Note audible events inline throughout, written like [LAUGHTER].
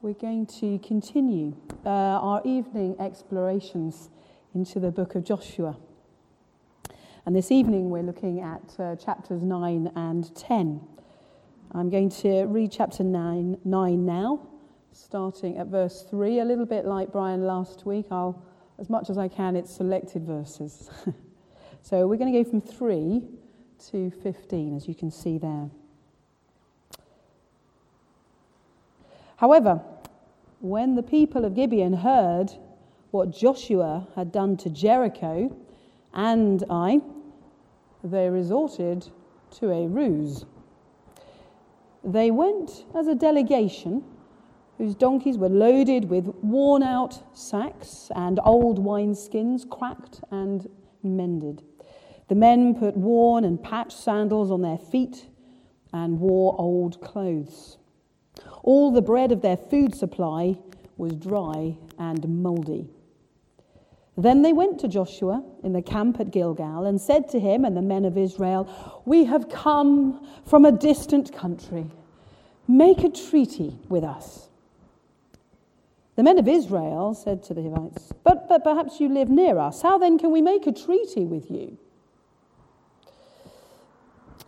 we're going to continue uh, our evening explorations into the book of Joshua. And this evening we're looking at uh, chapters 9 and 10. I'm going to read chapter 9, 9 now, starting at verse 3, a little bit like Brian last week. I'll, as much as I can, it's selected verses. [LAUGHS] so we're going to go from 3 to 15, as you can see there. However, when the people of Gibeon heard what Joshua had done to Jericho and Ai, they resorted to a ruse. They went as a delegation whose donkeys were loaded with worn out sacks and old wineskins, cracked and mended. The men put worn and patched sandals on their feet and wore old clothes. All the bread of their food supply was dry and mouldy. Then they went to Joshua in the camp at Gilgal and said to him and the men of Israel, We have come from a distant country. Make a treaty with us. The men of Israel said to the Hivites, but, but perhaps you live near us. How then can we make a treaty with you?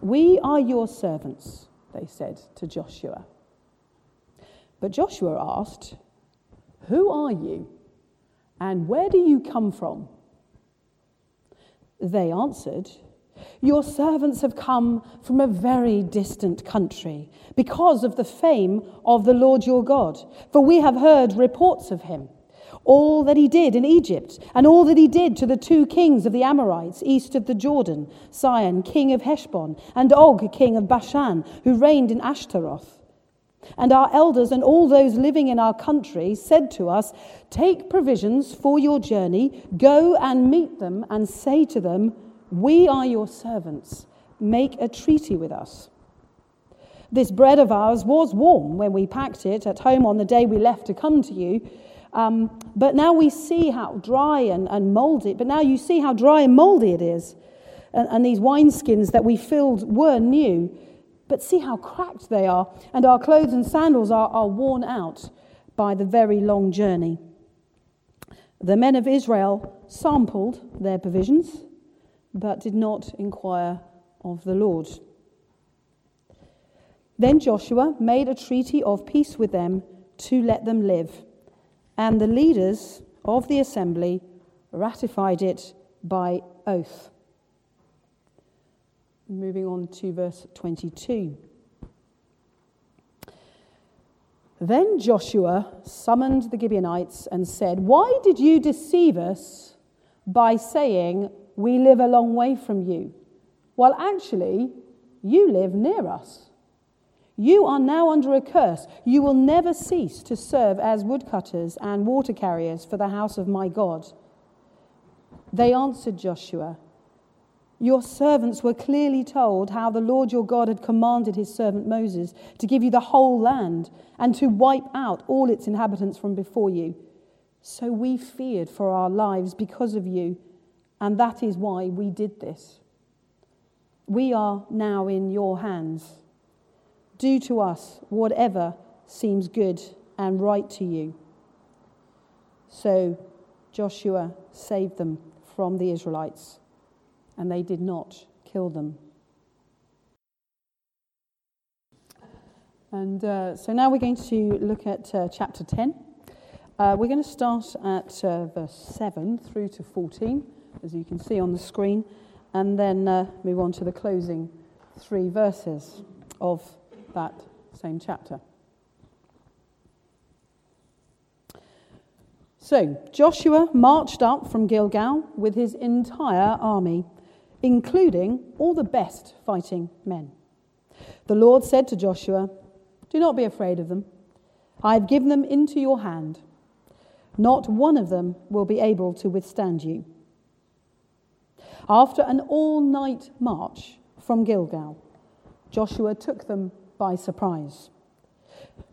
We are your servants, they said to Joshua. But Joshua asked, Who are you? And where do you come from? They answered, Your servants have come from a very distant country because of the fame of the Lord your God, for we have heard reports of him. All that he did in Egypt, and all that he did to the two kings of the Amorites east of the Jordan, Sihon, king of Heshbon, and Og, king of Bashan, who reigned in Ashtaroth. And our elders and all those living in our country said to us, Take provisions for your journey, go and meet them, and say to them, We are your servants. Make a treaty with us. This bread of ours was warm when we packed it at home on the day we left to come to you. Um, but now we see how dry and, and moldy, but now you see how dry and moldy it is. And, and these wineskins that we filled were new. But see how cracked they are, and our clothes and sandals are, are worn out by the very long journey. The men of Israel sampled their provisions, but did not inquire of the Lord. Then Joshua made a treaty of peace with them to let them live, and the leaders of the assembly ratified it by oath. Moving on to verse 22. Then Joshua summoned the Gibeonites and said, Why did you deceive us by saying, We live a long way from you? While actually, you live near us. You are now under a curse. You will never cease to serve as woodcutters and water carriers for the house of my God. They answered Joshua, your servants were clearly told how the Lord your God had commanded his servant Moses to give you the whole land and to wipe out all its inhabitants from before you. So we feared for our lives because of you, and that is why we did this. We are now in your hands. Do to us whatever seems good and right to you. So Joshua saved them from the Israelites and they did not kill them. And uh, so now we're going to look at uh, chapter 10. Uh, we're going to start at uh, verse 7 through to 14, as you can see on the screen, and then uh, move on to the closing three verses of that same chapter. So, Joshua marched up from Gilgal with his entire army including all the best fighting men. The Lord said to Joshua, Do not be afraid of them. I have given them into your hand. Not one of them will be able to withstand you. After an all night march from Gilgal, Joshua took them by surprise.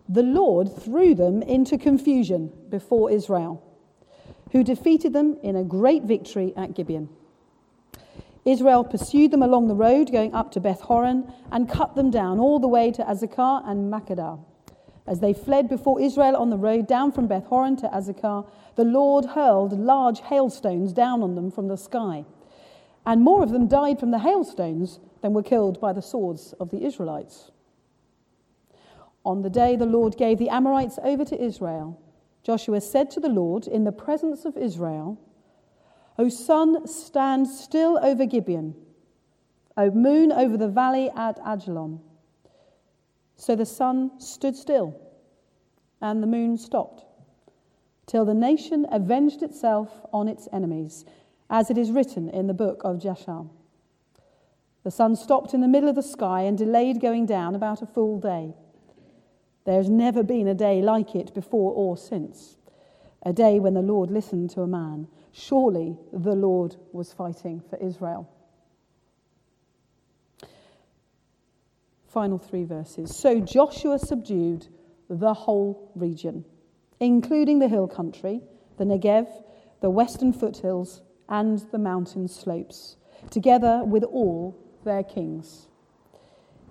The Lord threw them into confusion before Israel, who defeated them in a great victory at Gibeon. Israel pursued them along the road going up to Beth Horon and cut them down all the way to Azekah and Makkedah. As they fled before Israel on the road down from Beth Horon to Azekah, the Lord hurled large hailstones down on them from the sky. And more of them died from the hailstones than were killed by the swords of the Israelites. On the day the Lord gave the Amorites over to Israel, Joshua said to the Lord in the presence of Israel, O sun, stand still over Gibeon, O moon over the valley at Ajalon. So the sun stood still, and the moon stopped, till the nation avenged itself on its enemies, as it is written in the book of Jasher. The sun stopped in the middle of the sky and delayed going down about a full day. There has never been a day like it before or since, a day when the Lord listened to a man. Surely the Lord was fighting for Israel. final three verses. So Joshua subdued the whole region, including the hill country, the Negev, the western foothills, and the mountain slopes, together with all their kings.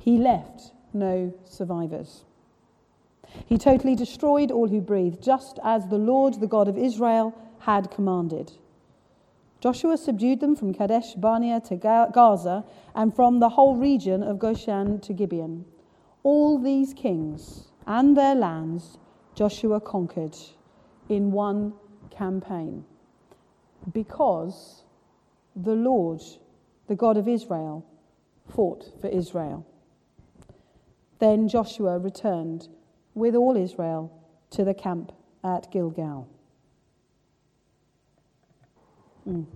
He left no survivors. He totally destroyed all who breathed, just as the Lord, the God of Israel, had commanded. Joshua subdued them from Kadesh Barnea to Gaza and from the whole region of Goshen to Gibeon. All these kings and their lands Joshua conquered in one campaign because the Lord, the God of Israel, fought for Israel. Then Joshua returned with all Israel to the camp at Gilgal. Mm.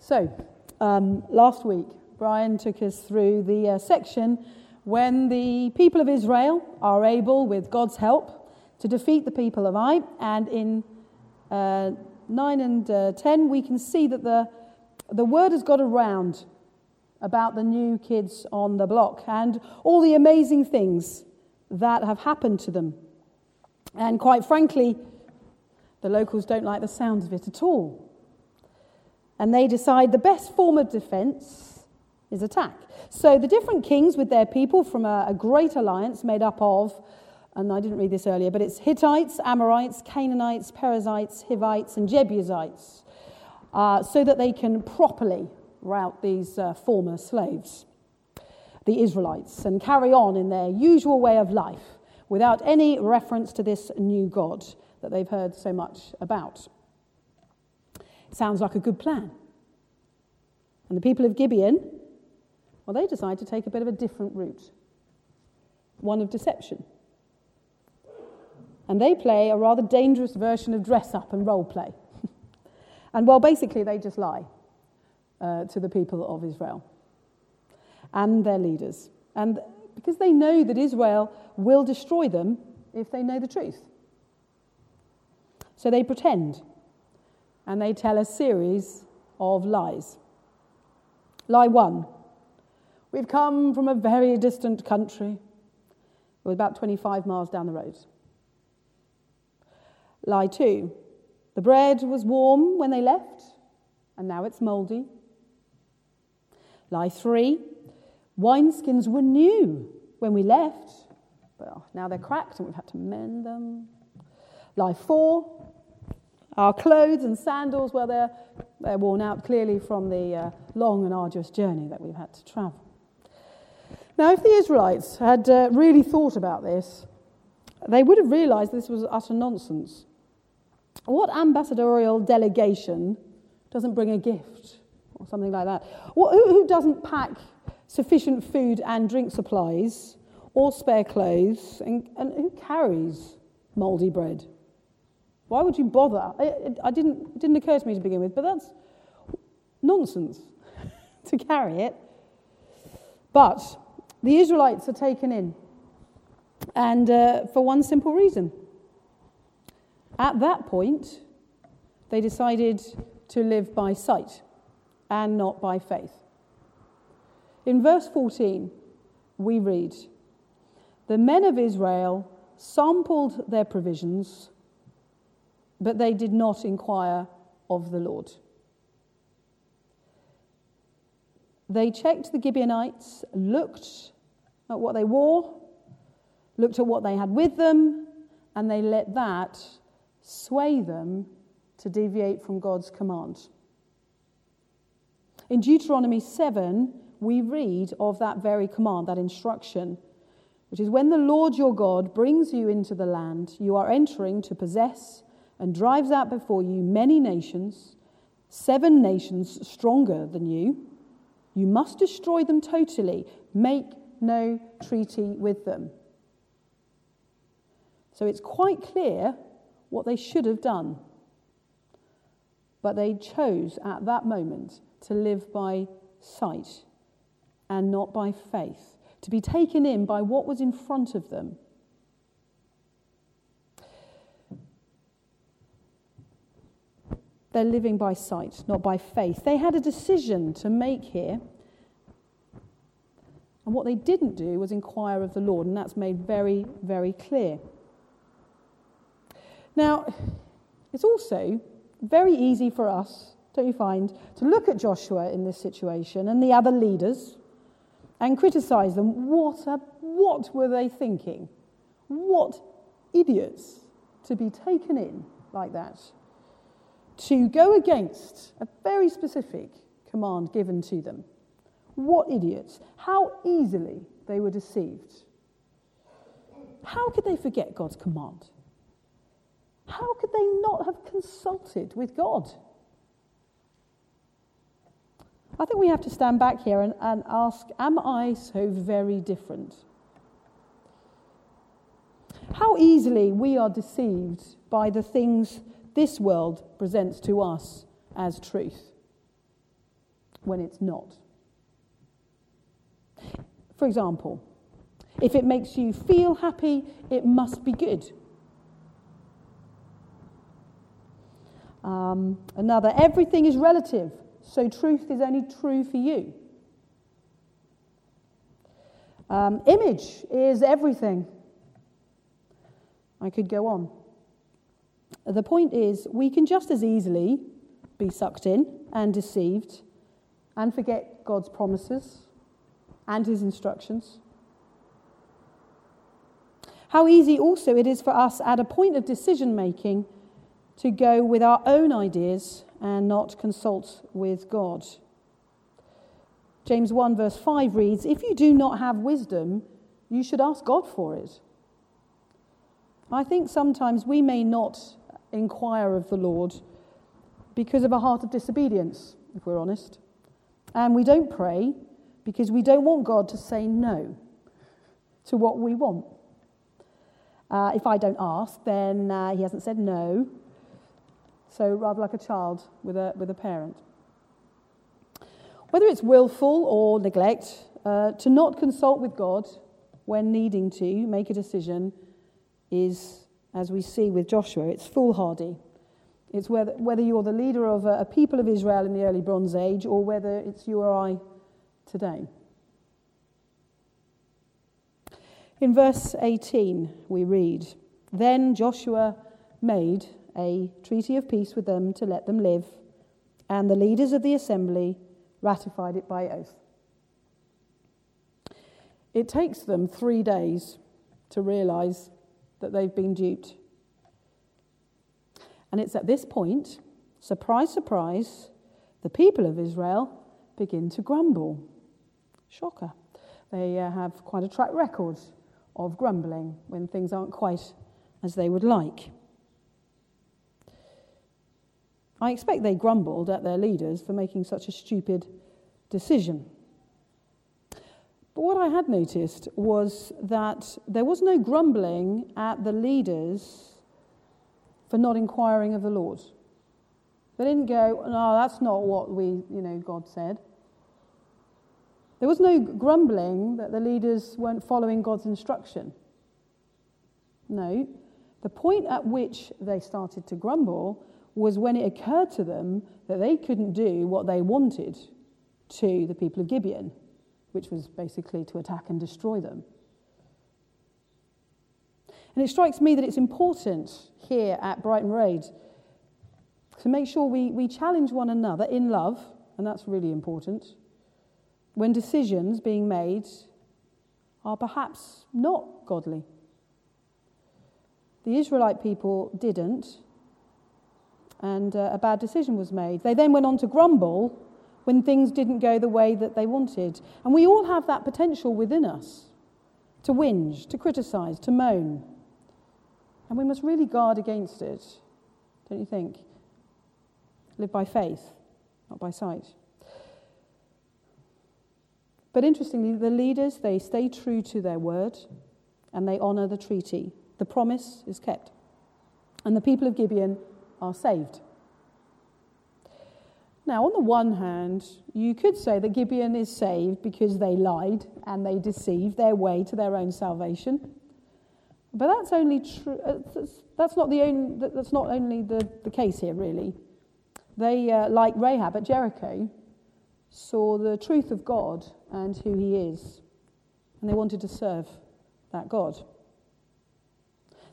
So, um, last week, Brian took us through the uh, section when the people of Israel are able, with God's help, to defeat the people of Ai. And in uh, 9 and uh, 10, we can see that the, the word has got around about the new kids on the block and all the amazing things that have happened to them. And quite frankly, the locals don't like the sound of it at all and they decide the best form of defense is attack. So the different kings with their people from a, a great alliance made up of, and I didn't read this earlier, but it's Hittites, Amorites, Canaanites, Perizzites, Hivites, and Jebusites, uh, so that they can properly rout these uh, former slaves, the Israelites, and carry on in their usual way of life without any reference to this new God that they've heard so much about. Sounds like a good plan. And the people of Gibeon, well, they decide to take a bit of a different route one of deception. And they play a rather dangerous version of dress up and role play. [LAUGHS] and well, basically, they just lie uh, to the people of Israel and their leaders. And because they know that Israel will destroy them if they know the truth. So they pretend and they tell a series of lies. Lie one We've come from a very distant country. It was about 25 miles down the road. Lie two The bread was warm when they left, and now it's mouldy. Lie three Wineskins were new when we left, but now they're cracked and we've had to mend them. Lie four our clothes and sandals, well, they're, they're worn out clearly from the uh, long and arduous journey that we've had to travel. Now, if the Israelites had uh, really thought about this, they would have realized this was utter nonsense. What ambassadorial delegation doesn't bring a gift or something like that? What, who, who doesn't pack sufficient food and drink supplies or spare clothes? And, and who carries mouldy bread? Why would you bother? It, I didn't, it didn't occur to me to begin with, but that's nonsense [LAUGHS] to carry it. But the Israelites are taken in, and uh, for one simple reason. At that point, they decided to live by sight and not by faith. In verse 14, we read The men of Israel sampled their provisions but they did not inquire of the Lord. They checked the Gibeonites, looked at what they wore, looked at what they had with them, and they let that sway them to deviate from God's command. In Deuteronomy 7, we read of that very command, that instruction, which is when the Lord your God brings you into the land you are entering to possess and drives out before you many nations, seven nations stronger than you, you must destroy them totally. Make no treaty with them. So it's quite clear what they should have done. But they chose at that moment to live by sight and not by faith, to be taken in by what was in front of them. They're living by sight, not by faith. They had a decision to make here. And what they didn't do was inquire of the Lord, and that's made very, very clear. Now, it's also very easy for us don't you find, to look at Joshua in this situation and the other leaders and criticize them. What, a, what were they thinking? What idiots to be taken in like that, to go against a very specific command given to them. What idiots. How easily they were deceived. How could they forget God's command? How could they not have consulted with God? I think we have to stand back here and, and ask Am I so very different? How easily we are deceived by the things this world presents to us as truth when it's not. For example, if it makes you feel happy, it must be good. Um, another, everything is relative. So truth is only true for you. Um, image is everything. I could go on. The point is, we can just as easily be sucked in and deceived and forget God's promises and his instructions. How easy also it is for us at a point of decision making to go with our own ideas and not consult with God. James 1, verse 5 reads If you do not have wisdom, you should ask God for it. I think sometimes we may not inquire of the Lord because of a heart of disobedience, if we're honest. And we don't pray because we don't want God to say no to what we want. Uh, if I don't ask, then uh, he hasn't said no, so rather like a child with a, with a parent. Whether it's willful or neglect, uh, to not consult with God when needing to make a decision is, as we see with Joshua, it's foolhardy. It's whether, whether you're the leader of a, a people of Israel in the early Bronze Age or whether it's you or I today. In verse 18, we read Then Joshua made a treaty of peace with them to let them live, and the leaders of the assembly ratified it by oath. It takes them three days to realize that they've been duped. And it's at this point, surprise, surprise, the people of Israel begin to grumble. Shocker. They uh, have quite a track record of grumbling when things aren't quite as they would like. I expect they grumbled at their leaders for making such a stupid decision. But what I had noticed was that there was no grumbling at the leaders for not inquiring of the Lord. They didn't go, no, that's not what we, you know, God said. There was no grumbling that the leaders weren't following God's instruction. No. The point at which they started to grumble was when it occurred to them that they couldn't do what they wanted to the people of Gibeon, which was basically to attack and destroy them. And it strikes me that it's important here at Brighton Road to make sure we, we challenge one another in love, and that's really important, when decisions being made are perhaps not godly The Israelite people didn't, and uh, a bad decision was made. They then went on to grumble when things didn't go the way that they wanted. And we all have that potential within us to whinge, to criticize, to moan. And we must really guard against it, don't you think? Live by faith, not by sight. But interestingly, the leaders, they stay true to their word and they honour the treaty. The promise is kept. And the people of Gibeon are saved. Now, on the one hand, you could say that Gibeon is saved because they lied and they deceived their way to their own salvation. But that's only true. Uh, that's not the only. That's not only the, the case here, really. They, uh, like Rahab at Jericho, saw the truth of God and who He is, and they wanted to serve that God.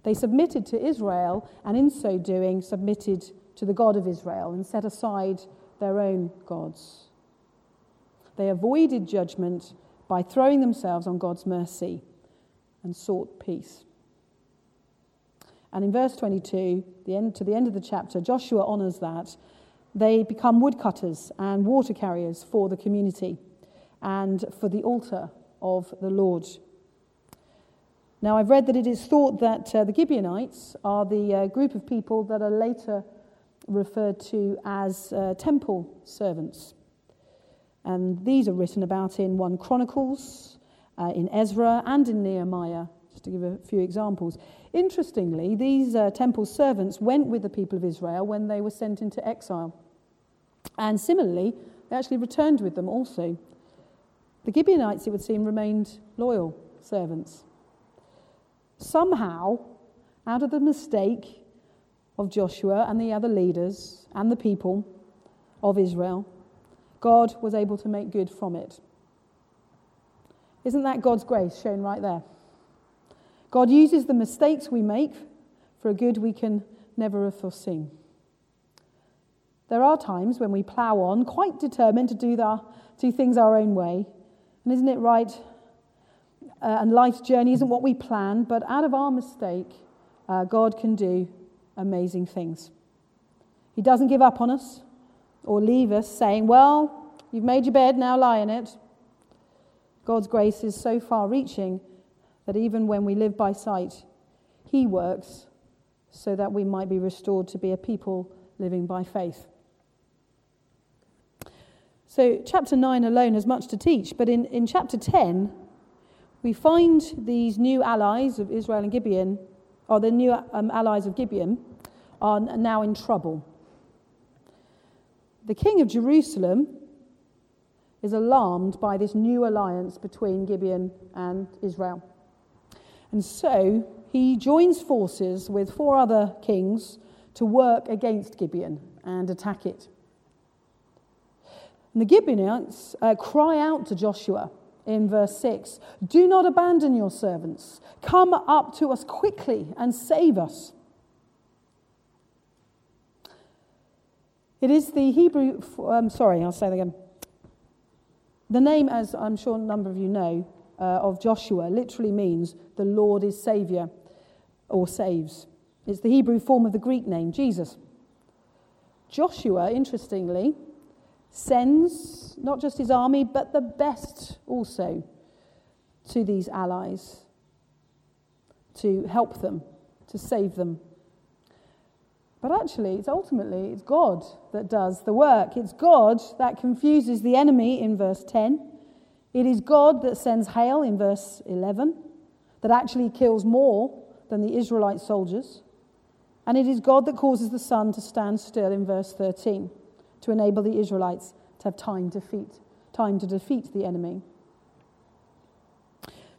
They submitted to Israel, and in so doing, submitted to the God of Israel and set aside their own gods. They avoided judgment by throwing themselves on God's mercy and sought peace. And in verse 22, the end, to the end of the chapter, Joshua honours that. They become woodcutters and water carriers for the community and for the altar of the Lord. Now, I've read that it is thought that uh, the Gibeonites are the uh, group of people that are later referred to as uh, temple servants. And these are written about in 1 Chronicles, uh, in Ezra, and in Nehemiah, just to give a few examples. Interestingly, these uh, temple servants went with the people of Israel when they were sent into exile. And similarly, they actually returned with them also. The Gibeonites, it would seem, remained loyal servants somehow, out of the mistake of Joshua and the other leaders and the people of Israel, God was able to make good from it. Isn't that God's grace shown right there? God uses the mistakes we make for a good we can never have foreseen. There are times when we plough on, quite determined to do, the, do things our own way. And isn't it right uh, and life's journey isn't what we plan, but out of our mistake, uh, God can do amazing things. He doesn't give up on us or leave us saying, Well, you've made your bed, now lie in it. God's grace is so far reaching that even when we live by sight, He works so that we might be restored to be a people living by faith. So, chapter 9 alone has much to teach, but in, in chapter 10, we find these new allies of Israel and Gibeon, or the new um, allies of Gibeon, are now in trouble. The king of Jerusalem is alarmed by this new alliance between Gibeon and Israel. And so he joins forces with four other kings to work against Gibeon and attack it. And the Gibeonites uh, cry out to Joshua in verse 6 Do not abandon your servants. Come up to us quickly and save us. It is the Hebrew, um, sorry, I'll say that again. The name, as I'm sure a number of you know, uh, of Joshua literally means the Lord is Saviour or saves. It's the Hebrew form of the Greek name, Jesus. Joshua, interestingly, sends not just his army, but the best also to these allies to help them, to save them. But actually, it's ultimately it's God that does the work. It's God that confuses the enemy in verse 10. It is God that sends hail in verse 11 that actually kills more than the Israelite soldiers. And it is God that causes the sun to stand still in verse 13 to enable the Israelites to have time to defeat, time to defeat the enemy.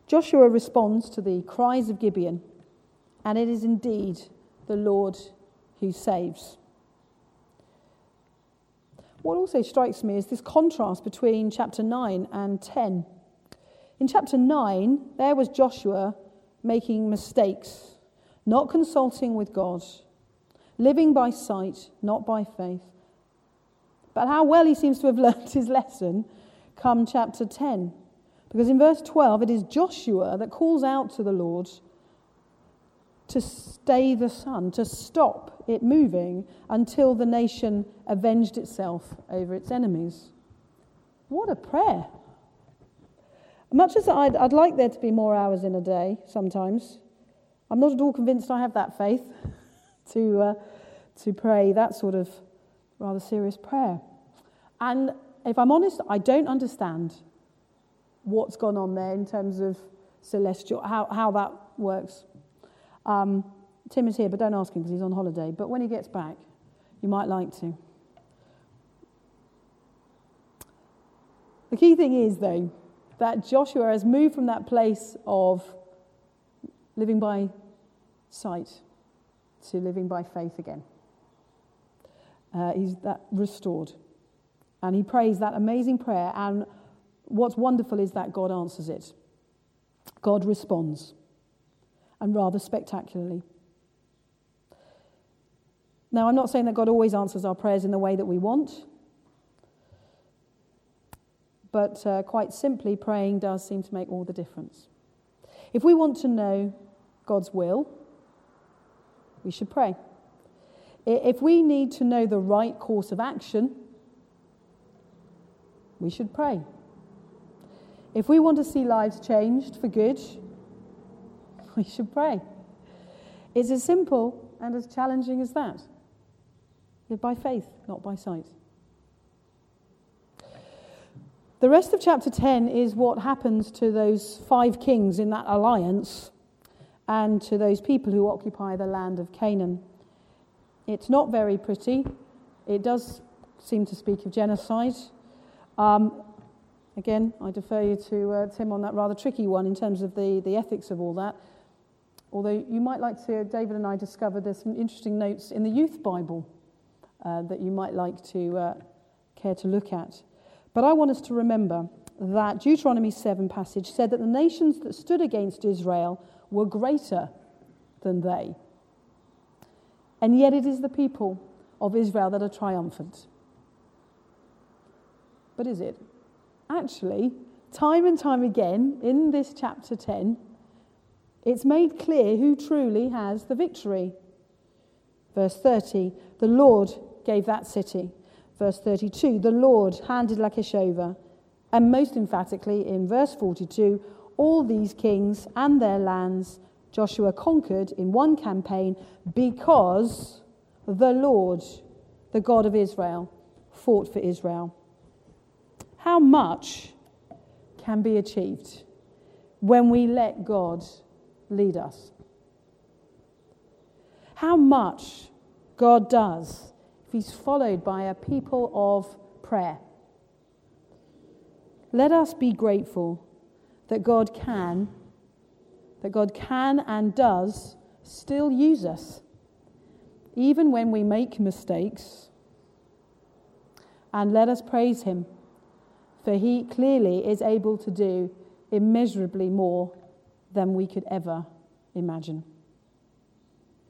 Joshua responds to the cries of Gibeon, and it is indeed the Lord who saves. What also strikes me is this contrast between chapter 9 and 10. In chapter 9, there was Joshua making mistakes, not consulting with God, living by sight, not by faith. But how well he seems to have [LAUGHS] learnt his lesson come chapter 10. Because in verse 12, it is Joshua that calls out to the Lord to stay the sun, to stop it moving until the nation avenged itself over its enemies. What a prayer! Much as I'd, I'd like there to be more hours in a day sometimes, I'm not at all convinced I have that faith [LAUGHS] to, uh, to pray that sort of rather serious prayer. And if I'm honest, I don't understand what's gone on there in terms of celestial, how, how that works. Um, Tim is here, but don't ask him because he's on holiday. But when he gets back, you might like to. The key thing is, though, that Joshua has moved from that place of living by sight to living by faith again. Uh, he's that restored. And he prays that amazing prayer. And what's wonderful is that God answers it. God responds, and rather spectacularly. Now, I'm not saying that God always answers our prayers in the way that we want, but uh, quite simply, praying does seem to make all the difference. If we want to know God's will, we should pray. If we need to know the right course of action, we should pray. If we want to see lives changed for good, [LAUGHS] we should pray. It's as simple and as challenging as that. Live by faith, not by sight. The rest of chapter 10 is what happens to those five kings in that alliance and to those people who occupy the land of Canaan. It's not very pretty. It does seem to speak of genocide. Um, again, I defer you to uh, Tim on that rather tricky one in terms of the, the ethics of all that. Although you might like to, David and I discovered there's some interesting notes in the Youth Bible uh, that you might like to uh, care to look at. But I want us to remember that Deuteronomy 7 passage said that the nations that stood against Israel were greater than they. And yet it is the people of Israel that are triumphant. But is it? Actually, time and time again in this chapter 10, it's made clear who truly has the victory. Verse 30 The Lord gave that city. Verse 32, the Lord handed Lachish over. And most emphatically, in verse 42, all these kings and their lands Joshua conquered in one campaign because the Lord, the God of Israel, fought for Israel. How much can be achieved when we let God lead us? How much God does if he's followed by a people of prayer. Let us be grateful that God can, that God can and does still use us, even when we make mistakes. And let us praise him, for he clearly is able to do immeasurably more than we could ever imagine.